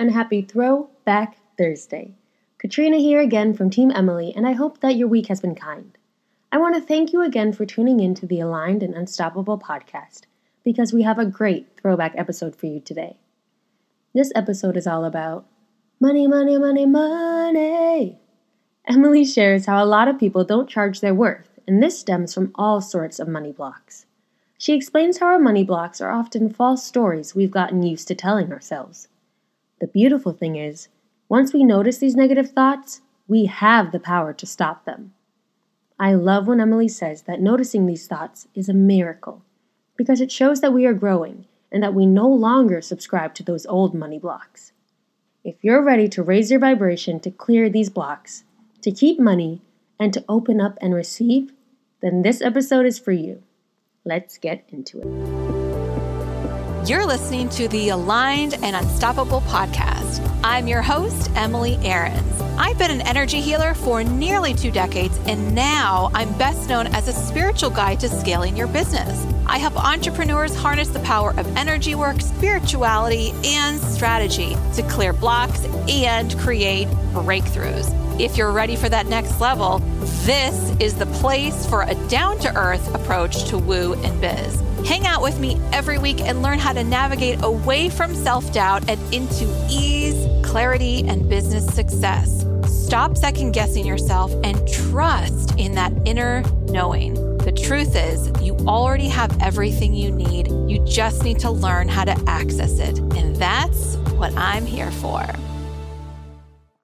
and happy Throwback Thursday. Katrina here again from Team Emily, and I hope that your week has been kind. I want to thank you again for tuning in to the Aligned and Unstoppable podcast because we have a great throwback episode for you today. This episode is all about money, money, money, money. Emily shares how a lot of people don't charge their worth, and this stems from all sorts of money blocks. She explains how our money blocks are often false stories we've gotten used to telling ourselves. The beautiful thing is, once we notice these negative thoughts, we have the power to stop them. I love when Emily says that noticing these thoughts is a miracle because it shows that we are growing and that we no longer subscribe to those old money blocks. If you're ready to raise your vibration to clear these blocks, to keep money, and to open up and receive, then this episode is for you. Let's get into it. You're listening to the Aligned and Unstoppable podcast. I'm your host, Emily Aarons. I've been an energy healer for nearly two decades, and now I'm best known as a spiritual guide to scaling your business. I help entrepreneurs harness the power of energy work, spirituality, and strategy to clear blocks and create breakthroughs. If you're ready for that next level, this is the place for a down to earth approach to woo and biz. Hang out with me every week and learn how to navigate away from self doubt and into ease, clarity, and business success. Stop second guessing yourself and trust in that inner knowing. The truth is, you already have everything you need. You just need to learn how to access it. And that's what I'm here for.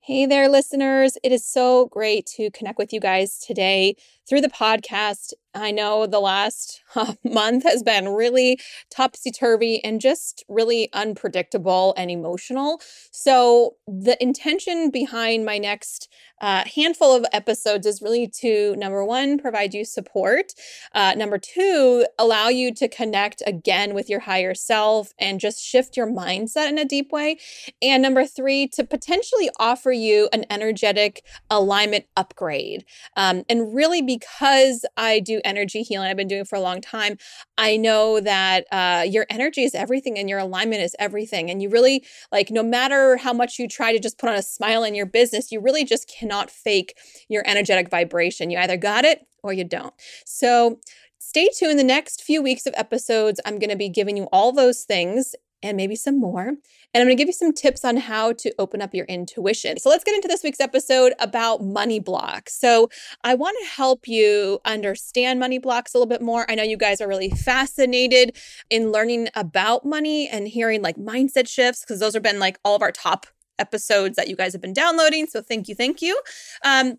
Hey there, listeners. It is so great to connect with you guys today through the podcast. I know the last uh, month has been really topsy turvy and just really unpredictable and emotional. So, the intention behind my next uh, handful of episodes is really to number one, provide you support, uh, number two, allow you to connect again with your higher self and just shift your mindset in a deep way, and number three, to potentially offer you an energetic alignment upgrade. Um, and really, because I do energy healing, I've been doing for a long time, I know that uh, your energy is everything and your alignment is everything. And you really, like, no matter how much you try to just put on a smile in your business, you really just cannot fake your energetic vibration. You either got it or you don't. So, stay tuned. The next few weeks of episodes, I'm going to be giving you all those things and maybe some more. And I'm going to give you some tips on how to open up your intuition. So let's get into this week's episode about money blocks. So I want to help you understand money blocks a little bit more. I know you guys are really fascinated in learning about money and hearing like mindset shifts because those have been like all of our top episodes that you guys have been downloading. So thank you, thank you. Um,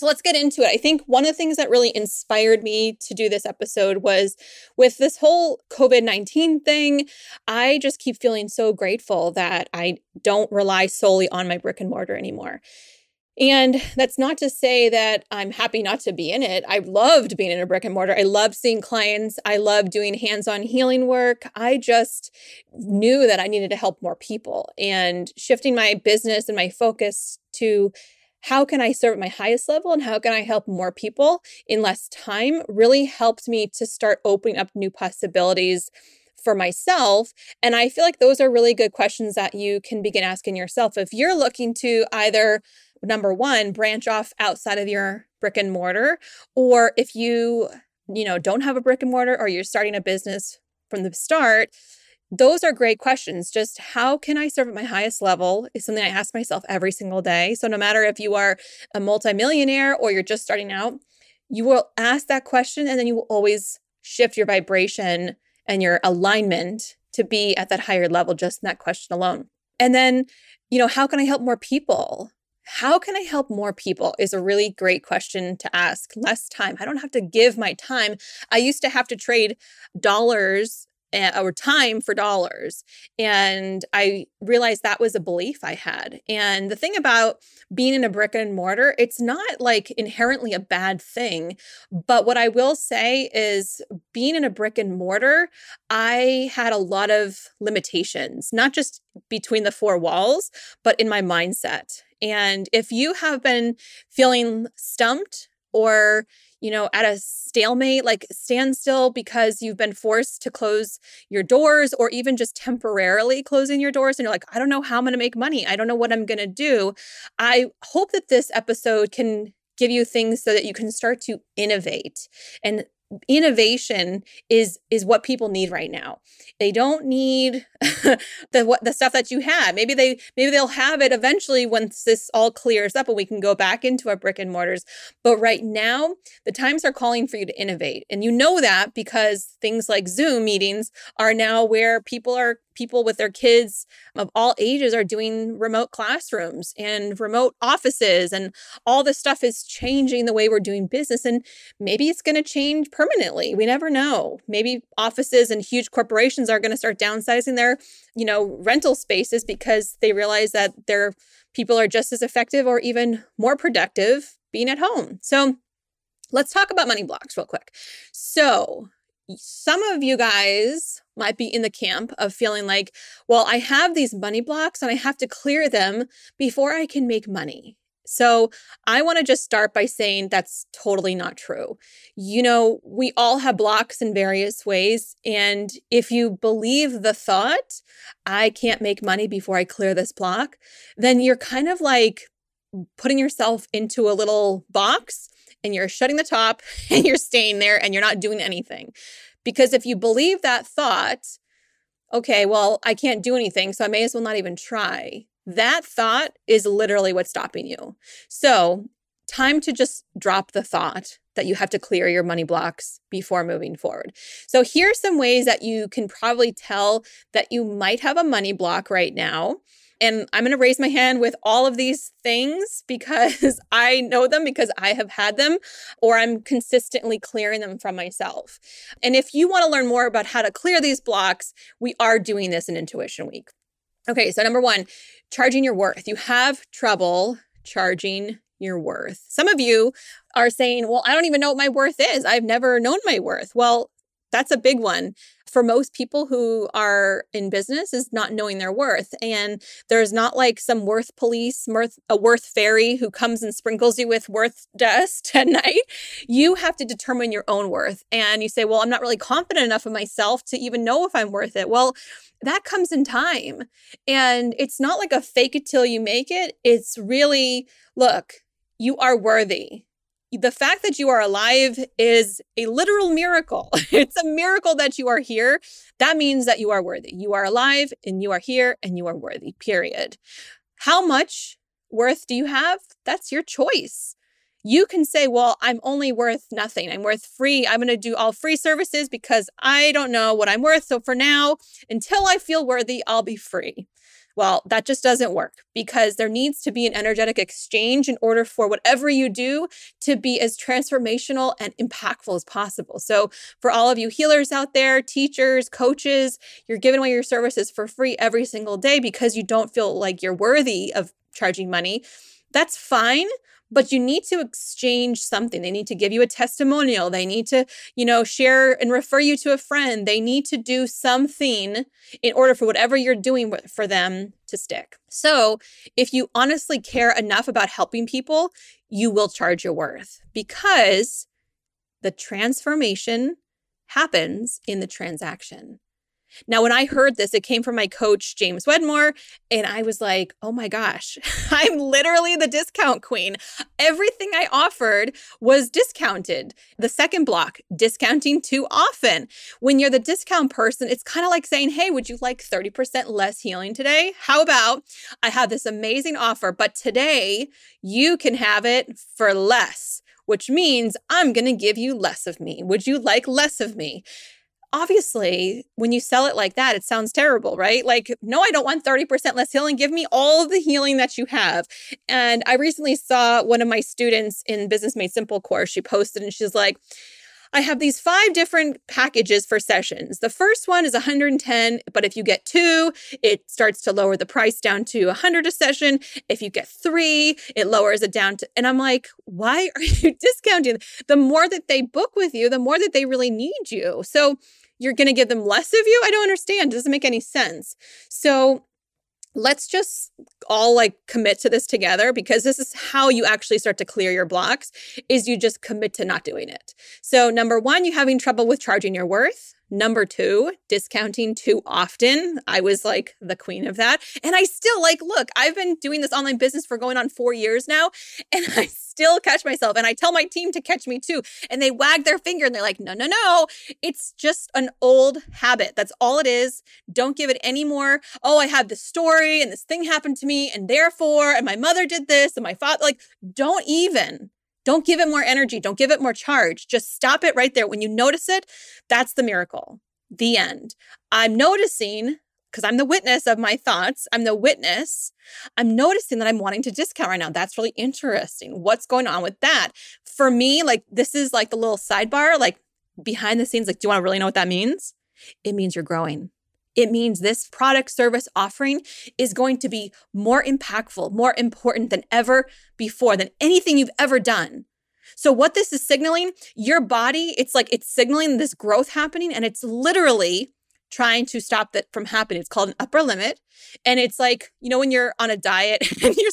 so let's get into it. I think one of the things that really inspired me to do this episode was with this whole COVID 19 thing. I just keep feeling so grateful that I don't rely solely on my brick and mortar anymore. And that's not to say that I'm happy not to be in it. I loved being in a brick and mortar. I loved seeing clients. I loved doing hands on healing work. I just knew that I needed to help more people and shifting my business and my focus to how can I serve at my highest level and how can I help more people in less time really helped me to start opening up new possibilities for myself. And I feel like those are really good questions that you can begin asking yourself. If you're looking to either, number one, branch off outside of your brick and mortar, or if you, you know, don't have a brick and mortar or you're starting a business from the start, those are great questions. Just how can I serve at my highest level is something I ask myself every single day. So, no matter if you are a multimillionaire or you're just starting out, you will ask that question and then you will always shift your vibration and your alignment to be at that higher level just in that question alone. And then, you know, how can I help more people? How can I help more people is a really great question to ask. Less time. I don't have to give my time. I used to have to trade dollars or time for dollars. And I realized that was a belief I had. And the thing about being in a brick and mortar, it's not like inherently a bad thing. But what I will say is being in a brick and mortar, I had a lot of limitations, not just between the four walls, but in my mindset. And if you have been feeling stumped or you know, at a stalemate, like stand still because you've been forced to close your doors or even just temporarily closing your doors and you're like, I don't know how I'm going to make money. I don't know what I'm going to do. I hope that this episode can give you things so that you can start to innovate and innovation is is what people need right now. They don't need the what the stuff that you had maybe they maybe they'll have it eventually once this all clears up and we can go back into our brick and mortars. But right now the times are calling for you to innovate. And you know that because things like zoom meetings are now where people are people with their kids of all ages are doing remote classrooms and remote offices and all this stuff is changing the way we're doing business and maybe it's going to change permanently. We never know. Maybe offices and huge corporations are going to start downsizing their you know rental spaces because they realize that their people are just as effective or even more productive being at home. So let's talk about money blocks real quick. So some of you guys might be in the camp of feeling like, well, I have these money blocks and I have to clear them before I can make money. So, I want to just start by saying that's totally not true. You know, we all have blocks in various ways. And if you believe the thought, I can't make money before I clear this block, then you're kind of like mm, putting yourself into a little box and you're shutting the top and you're staying there and you're not doing anything. Because if you believe that thought, okay, well, I can't do anything, so I may as well not even try. That thought is literally what's stopping you. So, time to just drop the thought that you have to clear your money blocks before moving forward. So, here are some ways that you can probably tell that you might have a money block right now. And I'm going to raise my hand with all of these things because I know them because I have had them or I'm consistently clearing them from myself. And if you want to learn more about how to clear these blocks, we are doing this in Intuition Week. Okay, so number one, charging your worth. You have trouble charging your worth. Some of you are saying, Well, I don't even know what my worth is. I've never known my worth. Well, that's a big one for most people who are in business is not knowing their worth and there's not like some worth police worth a worth fairy who comes and sprinkles you with worth dust at night you have to determine your own worth and you say well i'm not really confident enough of myself to even know if i'm worth it well that comes in time and it's not like a fake it till you make it it's really look you are worthy the fact that you are alive is a literal miracle. it's a miracle that you are here. That means that you are worthy. You are alive and you are here and you are worthy, period. How much worth do you have? That's your choice. You can say, well, I'm only worth nothing. I'm worth free. I'm going to do all free services because I don't know what I'm worth. So for now, until I feel worthy, I'll be free. Well, that just doesn't work because there needs to be an energetic exchange in order for whatever you do to be as transformational and impactful as possible. So, for all of you healers out there, teachers, coaches, you're giving away your services for free every single day because you don't feel like you're worthy of charging money. That's fine but you need to exchange something. They need to give you a testimonial. They need to, you know, share and refer you to a friend. They need to do something in order for whatever you're doing for them to stick. So, if you honestly care enough about helping people, you will charge your worth because the transformation happens in the transaction. Now, when I heard this, it came from my coach, James Wedmore, and I was like, oh my gosh, I'm literally the discount queen. Everything I offered was discounted. The second block, discounting too often. When you're the discount person, it's kind of like saying, hey, would you like 30% less healing today? How about I have this amazing offer, but today you can have it for less, which means I'm going to give you less of me. Would you like less of me? Obviously, when you sell it like that, it sounds terrible, right? Like, no, I don't want 30% less healing. Give me all the healing that you have. And I recently saw one of my students in Business Made Simple course. She posted and she's like, I have these five different packages for sessions. The first one is 110, but if you get two, it starts to lower the price down to 100 a session. If you get three, it lowers it down to, and I'm like, why are you discounting? The more that they book with you, the more that they really need you. So you're going to give them less of you? I don't understand. It doesn't make any sense. So let's just all like commit to this together because this is how you actually start to clear your blocks is you just commit to not doing it. So number 1, you having trouble with charging your worth. Number two, discounting too often. I was like the queen of that. And I still like, look, I've been doing this online business for going on four years now, and I still catch myself. And I tell my team to catch me too. And they wag their finger and they're like, no, no, no. It's just an old habit. That's all it is. Don't give it any more. Oh, I have this story and this thing happened to me, and therefore, and my mother did this, and my father, like, don't even. Don't give it more energy. Don't give it more charge. Just stop it right there. When you notice it, that's the miracle. The end. I'm noticing because I'm the witness of my thoughts. I'm the witness. I'm noticing that I'm wanting to discount right now. That's really interesting. What's going on with that? For me, like this is like the little sidebar, like behind the scenes. Like, do you want to really know what that means? It means you're growing. It means this product service offering is going to be more impactful, more important than ever before, than anything you've ever done. So, what this is signaling, your body, it's like it's signaling this growth happening, and it's literally trying to stop that from happening. It's called an upper limit. And it's like, you know, when you're on a diet and you're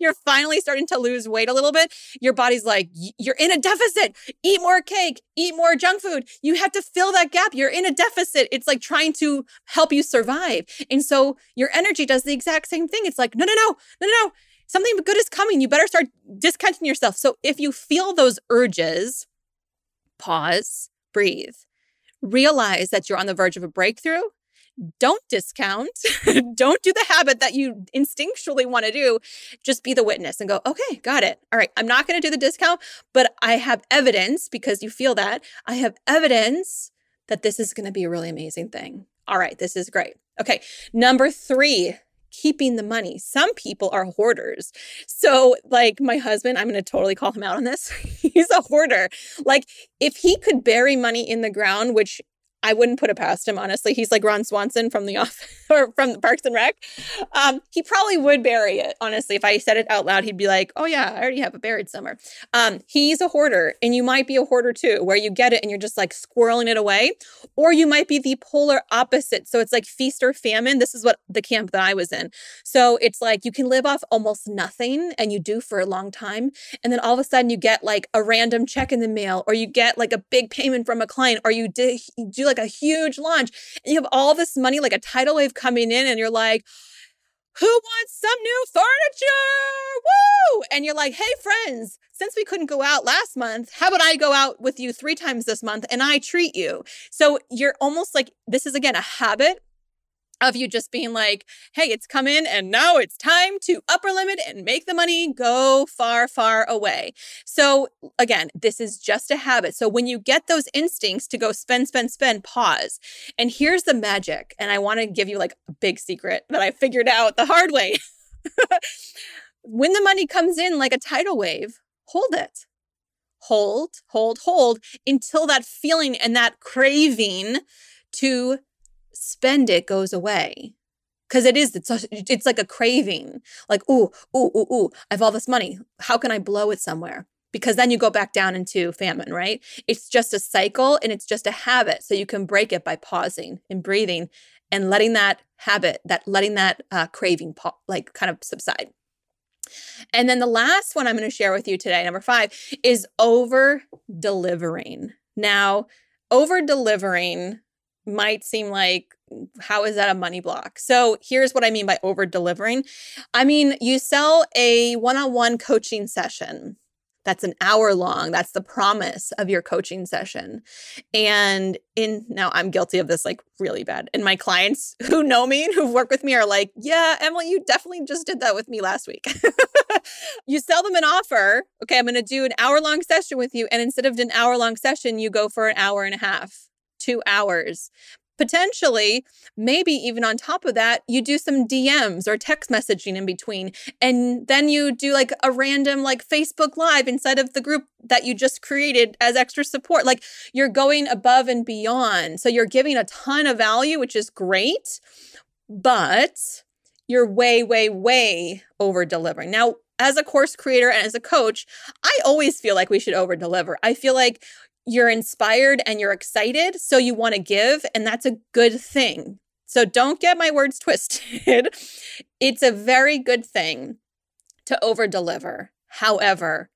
you're finally starting to lose weight a little bit, your body's like, you're in a deficit. Eat more cake, eat more junk food. You have to fill that gap. You're in a deficit. It's like trying to help you survive. And so your energy does the exact same thing. It's like, no, no, no, no, no. Something good is coming. You better start discounting yourself. So if you feel those urges, pause, breathe realize that you're on the verge of a breakthrough, don't discount. don't do the habit that you instinctually want to do. Just be the witness and go, okay, got it. All right, I'm not going to do the discount, but I have evidence because you feel that. I have evidence that this is going to be a really amazing thing. All right, this is great. Okay, number three, keeping the money. Some people are hoarders. So, like my husband, I'm going to totally call him out on this. He's a hoarder. Like, if he could bury money in the ground, which I wouldn't put it past him, honestly. He's like Ron Swanson from the off or from Parks and Rec. Um, he probably would bury it, honestly. If I said it out loud, he'd be like, "Oh yeah, I already have it buried somewhere." Um, he's a hoarder, and you might be a hoarder too, where you get it and you're just like squirreling it away, or you might be the polar opposite. So it's like feast or famine. This is what the camp that I was in. So it's like you can live off almost nothing, and you do for a long time, and then all of a sudden you get like a random check in the mail, or you get like a big payment from a client, or you do, you do like a huge launch and you have all this money, like a tidal wave coming in, and you're like, who wants some new furniture? Woo! And you're like, hey, friends, since we couldn't go out last month, how about I go out with you three times this month and I treat you? So you're almost like, this is again a habit of you just being like, hey, it's come in and now it's time to upper limit and make the money go far, far away. So, again, this is just a habit. So, when you get those instincts to go spend, spend, spend, pause. And here's the magic. And I want to give you like a big secret that I figured out the hard way. when the money comes in like a tidal wave, hold it. Hold, hold, hold until that feeling and that craving to spend it goes away. Because it is it's, a, it's like a craving. Like ooh ooh ooh ooh i have all this money. How can i blow it somewhere? Because then you go back down into famine right? It's just a cycle and it's just a habit so you can break it by pausing and breathing and letting that habit that letting that uh, craving pa- like kind of subside. And then the last one i'm going to share with you today number five is over delivering now over delivering might seem like how is that a money block? So here's what I mean by over delivering. I mean, you sell a one on one coaching session that's an hour long. That's the promise of your coaching session. And in now, I'm guilty of this like really bad. And my clients who know me and who've worked with me are like, yeah, Emily, you definitely just did that with me last week. you sell them an offer. Okay, I'm going to do an hour long session with you. And instead of an hour long session, you go for an hour and a half two hours. Potentially, maybe even on top of that, you do some DMs or text messaging in between. And then you do like a random like Facebook Live inside of the group that you just created as extra support. Like you're going above and beyond. So you're giving a ton of value, which is great, but you're way, way, way over delivering. Now, as a course creator and as a coach, I always feel like we should over deliver. I feel like you're inspired and you're excited, so you want to give, and that's a good thing. So don't get my words twisted. it's a very good thing to over deliver. However,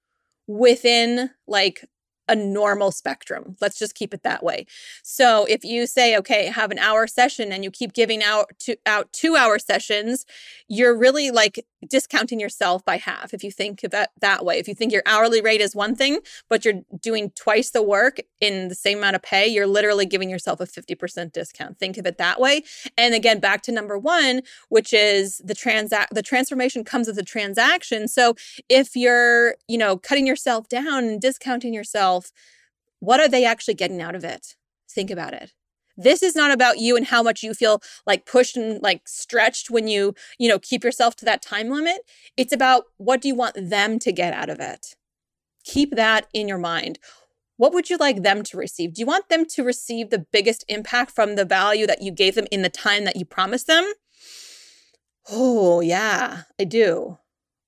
within like a normal spectrum. Let's just keep it that way. So if you say, okay, have an hour session and you keep giving out two, out two hour sessions, you're really like discounting yourself by half. If you think of that that way, if you think your hourly rate is one thing, but you're doing twice the work in the same amount of pay, you're literally giving yourself a 50% discount. Think of it that way. And again, back to number one, which is the transact the transformation comes with a transaction. So if you're, you know, cutting yourself down and discounting yourself yourself, what are they actually getting out of it? Think about it. This is not about you and how much you feel like pushed and like stretched when you, you know, keep yourself to that time limit. It's about what do you want them to get out of it? Keep that in your mind. What would you like them to receive? Do you want them to receive the biggest impact from the value that you gave them in the time that you promised them? Oh, yeah, I do.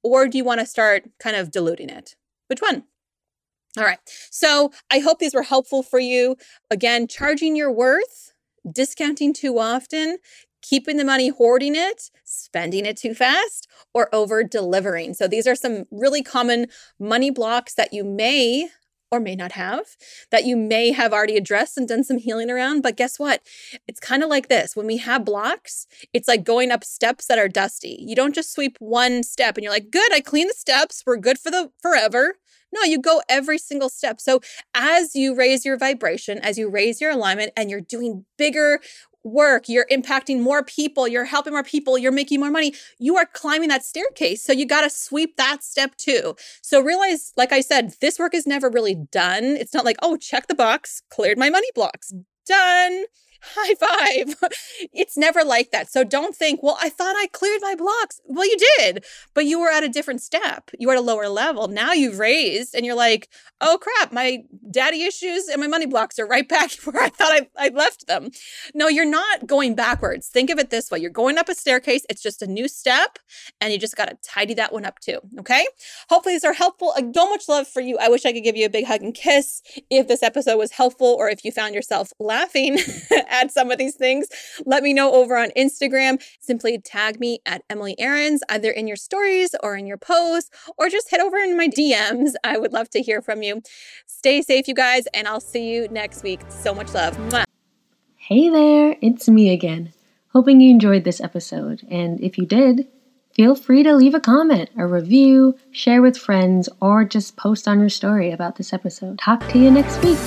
Or do you want to start kind of diluting it? Which one? All right. So I hope these were helpful for you. Again, charging your worth, discounting too often, keeping the money, hoarding it, spending it too fast, or over delivering. So these are some really common money blocks that you may or may not have that you may have already addressed and done some healing around. But guess what? It's kind of like this when we have blocks, it's like going up steps that are dusty. You don't just sweep one step and you're like, good, I clean the steps. We're good for the forever. No, you go every single step. So as you raise your vibration, as you raise your alignment, and you're doing bigger work, you're impacting more people, you're helping more people, you're making more money, you are climbing that staircase. So you got to sweep that step too. So realize, like I said, this work is never really done. It's not like, oh, check the box, cleared my money blocks, done high five. it's never like that. So don't think, well, I thought I cleared my blocks. Well, you did, but you were at a different step. You were at a lower level. Now you've raised and you're like, oh crap, my daddy issues and my money blocks are right back where I thought I, I left them. No, you're not going backwards. Think of it this way you're going up a staircase, it's just a new step, and you just got to tidy that one up too. Okay. Hopefully, these are helpful. So much love for you. I wish I could give you a big hug and kiss if this episode was helpful or if you found yourself laughing at some of these things. Let me know over on Instagram. Simply tag me at Emily Aarons, either in your stories or in your posts, or just head over in my DMs. I would love to hear from you. Stay safe, you guys, and I'll see you next week. So much love. Hey there, it's me again. Hoping you enjoyed this episode, and if you did, feel free to leave a comment, a review, share with friends, or just post on your story about this episode. Talk to you next week.